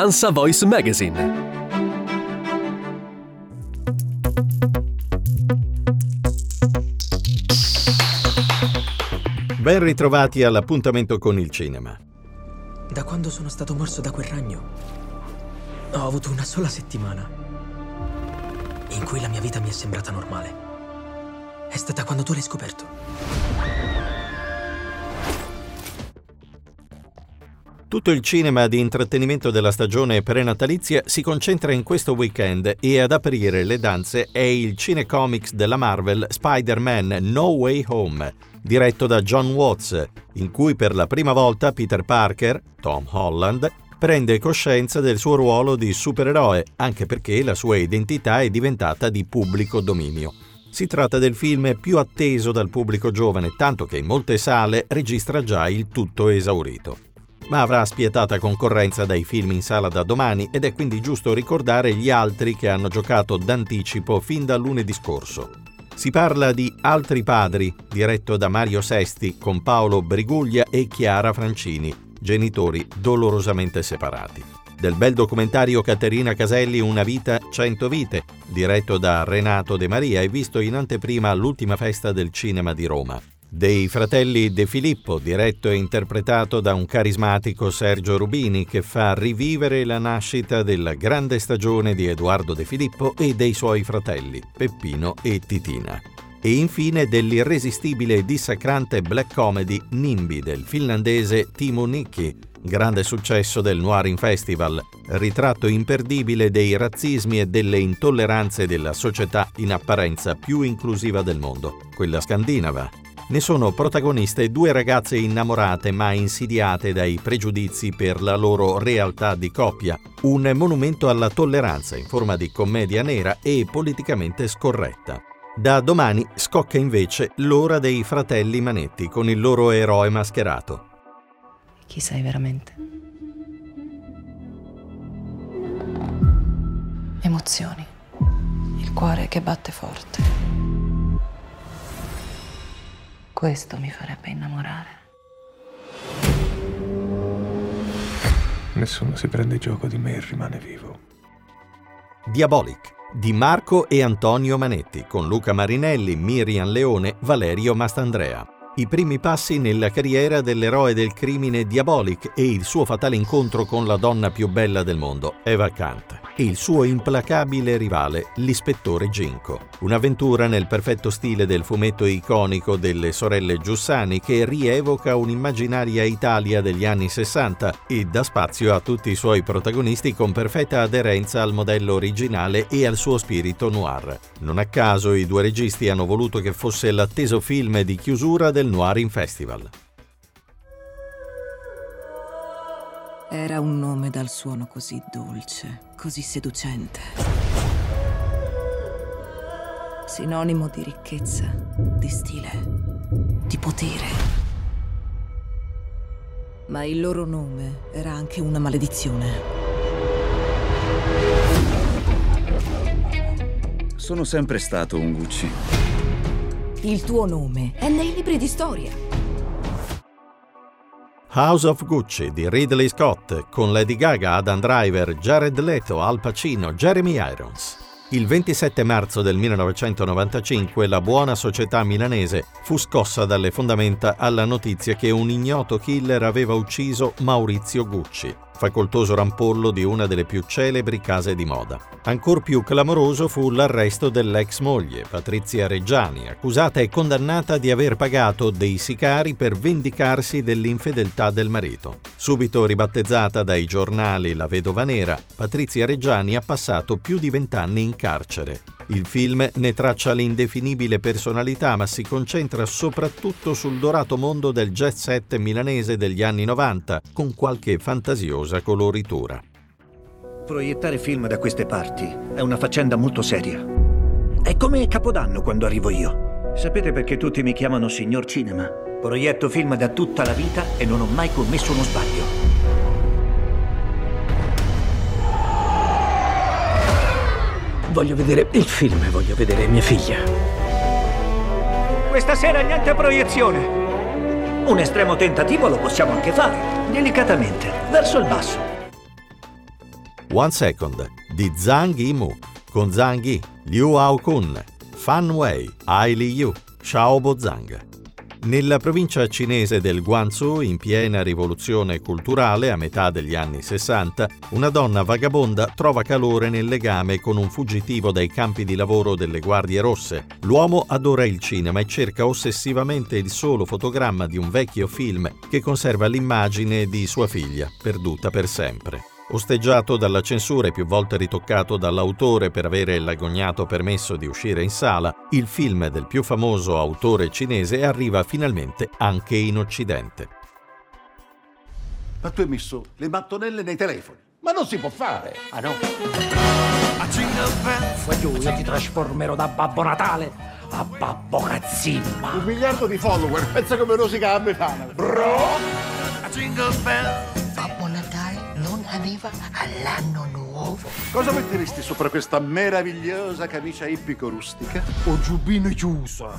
ANSA Voice Magazine. Ben ritrovati all'appuntamento con il cinema. Da quando sono stato morso da quel ragno, ho avuto una sola settimana in cui la mia vita mi è sembrata normale. È stata quando tu l'hai scoperto. Tutto il cinema di intrattenimento della stagione prenatalizia si concentra in questo weekend e ad aprire le danze è il cinecomics della Marvel Spider-Man No Way Home, diretto da John Watts, in cui per la prima volta Peter Parker, Tom Holland, prende coscienza del suo ruolo di supereroe, anche perché la sua identità è diventata di pubblico dominio. Si tratta del film più atteso dal pubblico giovane, tanto che in molte sale registra già il tutto esaurito ma avrà spietata concorrenza dai film in sala da domani ed è quindi giusto ricordare gli altri che hanno giocato d'anticipo fin da lunedì scorso. Si parla di Altri Padri, diretto da Mario Sesti con Paolo Briguglia e Chiara Francini, genitori dolorosamente separati. Del bel documentario Caterina Caselli Una vita, cento vite, diretto da Renato De Maria e visto in anteprima all'ultima festa del cinema di Roma dei fratelli De Filippo, diretto e interpretato da un carismatico Sergio Rubini che fa rivivere la nascita della grande stagione di Edoardo De Filippo e dei suoi fratelli, Peppino e Titina. E infine dell'irresistibile e dissacrante black comedy Nimbi del finlandese Timo Nicki, grande successo del Noirin Festival, ritratto imperdibile dei razzismi e delle intolleranze della società in apparenza più inclusiva del mondo, quella scandinava, ne sono protagoniste due ragazze innamorate ma insidiate dai pregiudizi per la loro realtà di coppia, un monumento alla tolleranza in forma di commedia nera e politicamente scorretta. Da domani scocca invece l'ora dei fratelli Manetti con il loro eroe mascherato. Chi sei veramente? Emozioni. Il cuore che batte forte questo mi farebbe innamorare. Nessuno si prende gioco di me e rimane vivo. Diabolic di Marco e Antonio Manetti con Luca Marinelli, Miriam Leone, Valerio Mastandrea. I primi passi nella carriera dell'eroe del crimine Diabolic e il suo fatale incontro con la donna più bella del mondo, Eva Kant e il suo implacabile rivale, l'ispettore Ginko. Un'avventura nel perfetto stile del fumetto iconico delle sorelle Giussani che rievoca un'immaginaria Italia degli anni 60 e dà spazio a tutti i suoi protagonisti con perfetta aderenza al modello originale e al suo spirito noir. Non a caso i due registi hanno voluto che fosse l'atteso film di chiusura del Noirin Festival. Era un nome dal suono così dolce, così seducente. Sinonimo di ricchezza, di stile, di potere. Ma il loro nome era anche una maledizione. Sono sempre stato un Gucci. Il tuo nome è nei libri di storia. House of Gucci di Ridley Scott con Lady Gaga, Adam Driver, Jared Leto, Al Pacino, Jeremy Irons. Il 27 marzo del 1995 la buona società milanese fu scossa dalle fondamenta alla notizia che un ignoto killer aveva ucciso Maurizio Gucci facoltoso rampollo di una delle più celebri case di moda. Ancor più clamoroso fu l'arresto dell'ex moglie, Patrizia Reggiani, accusata e condannata di aver pagato dei sicari per vendicarsi dell'infedeltà del marito. Subito ribattezzata dai giornali La Vedova Nera, Patrizia Reggiani ha passato più di vent'anni in carcere. Il film ne traccia l'indefinibile personalità, ma si concentra soprattutto sul dorato mondo del jet set milanese degli anni 90, con qualche fantasiosa coloritura. Proiettare film da queste parti è una faccenda molto seria. È come Capodanno quando arrivo io. Sapete perché tutti mi chiamano signor cinema? Proietto film da tutta la vita e non ho mai commesso uno sbaglio. Voglio vedere il film voglio vedere mia figlia. Questa sera niente proiezione. Un estremo tentativo lo possiamo anche fare, delicatamente, verso il basso. One Second di Zhang Yimou con Zhang Yi, Liu Aokun, Fan Wei, Ai Li Yu, Xiaobo Zhang. Nella provincia cinese del Guangzhou, in piena rivoluzione culturale a metà degli anni 60, una donna vagabonda trova calore nel legame con un fuggitivo dai campi di lavoro delle Guardie Rosse. L'uomo adora il cinema e cerca ossessivamente il solo fotogramma di un vecchio film che conserva l'immagine di sua figlia, perduta per sempre. Osteggiato dalla censura e più volte ritoccato dall'autore per avere l'agognato permesso di uscire in sala, il film del più famoso autore cinese arriva finalmente anche in Occidente. Ma tu hai messo le mattonelle nei telefoni. Ma non si può fare. Ah no? Giù, io ti trasformerò da Babbo Natale a Babbo Cazzimma. Un miliardo di follower, pensa come rosica a Befana. Bro! Babbo Natale arriva all'anno nuovo. Cosa metteresti sopra questa meravigliosa camicia ippico rustica? O giubbino chiuso.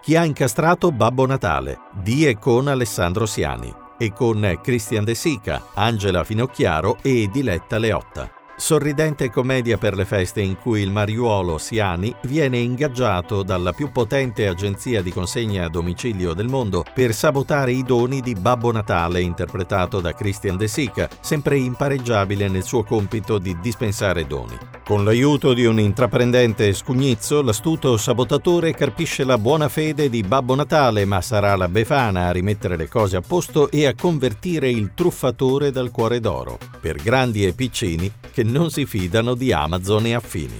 Chi ha incastrato Babbo Natale di e con Alessandro Siani e con Christian De Sica, Angela Finocchiaro e Diletta Leotta. Sorridente commedia per le feste in cui il mariuolo Siani viene ingaggiato dalla più potente agenzia di consegna a domicilio del mondo per sabotare i doni di Babbo Natale interpretato da Christian De Sica, sempre impareggiabile nel suo compito di dispensare doni. Con l'aiuto di un intraprendente scugnizzo, l'astuto sabotatore carpisce la buona fede di Babbo Natale, ma sarà la Befana a rimettere le cose a posto e a convertire il truffatore dal cuore d'oro, per grandi e piccini che non si fidano di Amazon e affini.